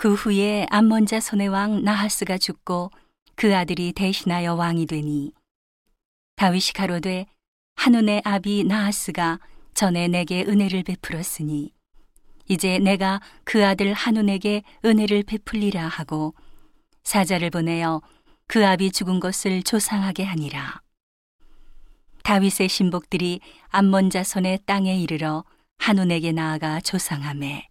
그 후에 암몬 자 손의 왕 나하스가 죽고 그 아들이 대신하여 왕이 되니 다윗이 가로되 한운의 아비 나하스가 전에 내게 은혜를 베풀었으니 이제 내가 그 아들 한운에게 은혜를 베풀리라 하고 사자를 보내어 그 아비 죽은 것을 조상하게 하니라. 다윗의 신복들이 암몬 자손의 땅에 이르러 한운에게 나아가 조상함에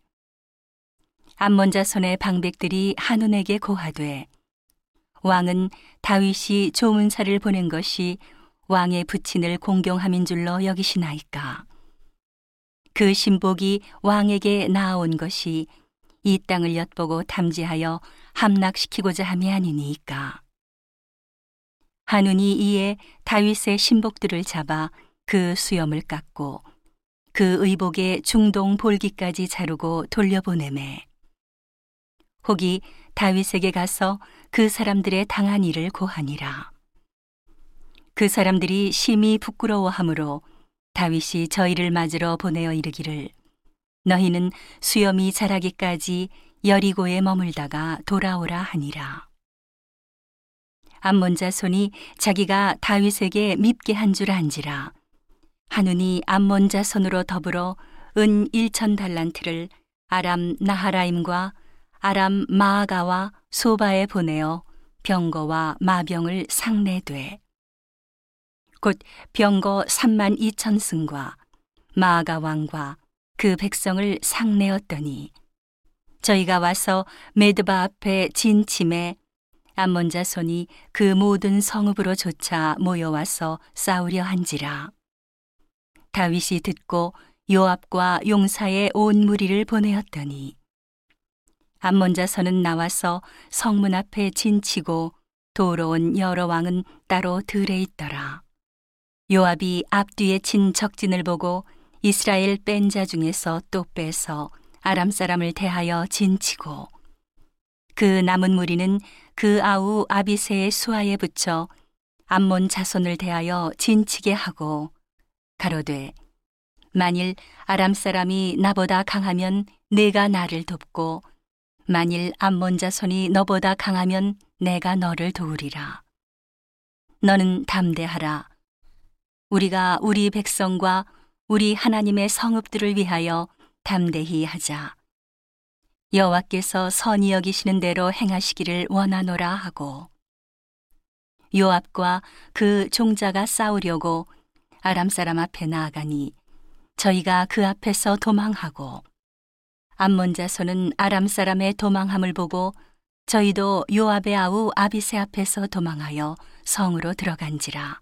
암몬 자손의 방백들이 한운에게 고하되 왕은 다윗이 조문사를 보낸 것이 왕의 부친을 공경함인 줄로 여기시나이까? 그 신복이 왕에게 나아온 것이 이 땅을 엿보고 탐지하여 함락시키고자 함이 아니니까? 한운이 이에 다윗의 신복들을 잡아 그 수염을 깎고 그 의복의 중동 볼기까지 자르고 돌려보내매 혹이 다윗에게 가서 그 사람들의 당한 일을 고하니라 그 사람들이 심히 부끄러워하므로 다윗이 저희를 맞으러 보내어 이르기를 너희는 수염이 자라기까지 여리고에 머물다가 돌아오라 하니라. 암몬 자손이 자기가 다윗에게 밉게 한 줄 안지라 하누니 암몬 자손으로 더불어 은 1천 달란트를 아람 나하라임과 아람 마아가와 소바에 보내어 병거와 마병을 상내되. 곧 병거 3만 2천 승과 마아가 왕과 그 백성을 상내었더니 저희가 와서 메드바 앞에 진 침에 암몬 자 손이 그 모든 성읍으로 조차 모여와서 싸우려 한지라. 다윗이 듣고 요압과 용사의 온 무리를 보내었더니 암몬 자손은 나와서 성문 앞에 진치고 도로온 여러 왕은 따로 들에 있더라. 요압이 앞뒤에 친 적진을 보고 이스라엘 뺀 자 중에서 또 빼서 아람 사람을 대하여 진치고 그 남은 무리는 그 아우 아비세의 수하에 붙여 암몬 자손을 대하여 진치게 하고 가로되 만일 아람 사람이 나보다 강하면 내가 나를 돕고 만일 암몬 자손이 너보다 강하면 내가 너를 도우리라 너는 담대하라 우리가 우리 백성과 우리 하나님의 성읍들을 위하여 담대히 하자. 여호와께서 선히 여기시는 대로 행하시기를 원하노라 하고 요압과 그 종자가 싸우려고 아람 사람 앞에 나아가니 저희가 그 앞에서 도망하고 암몬 자손은 아람 사람의 도망함을 보고 저희도 요압의 아우 아비세 앞에서 도망하여 성으로 들어간지라.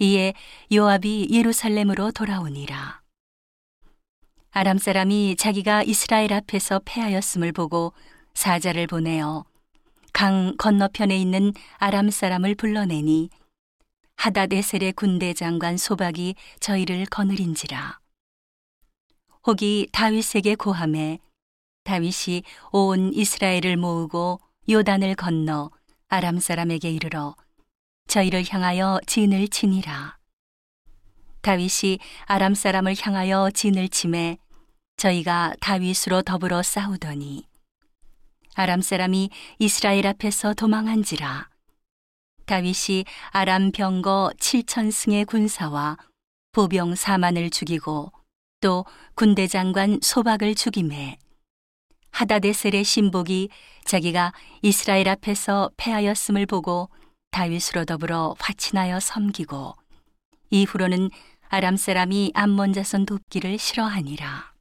이에 요압이 예루살렘으로 돌아오니라. 아람 사람이 자기가 이스라엘 앞에서 패하였음을 보고 사자를 보내어 강 건너편에 있는 아람 사람을 불러내니 하다데셀의 군대 장관 소박이 저희를 거느린지라. 혹이 다윗에게 고함해 다윗이 온 이스라엘을 모으고 요단을 건너 아람 사람에게 이르러 저희를 향하여 진을 치니라. 다윗이 아람 사람을 향하여 진을 치매 저희가 다윗으로 더불어 싸우더니 아람 사람이 이스라엘 앞에서 도망한지라. 다윗이 아람 병거 7천 승의 군사와 보병 4만을 죽이고 또 군대 장관 소박을 죽임에 하다데셀의 신복이 자기가 이스라엘 앞에서 패하였음을 보고 다윗으로 더불어 화친하여 섬기고 이후로는 아람 사람이 암몬 자손 돕기를 싫어하니라.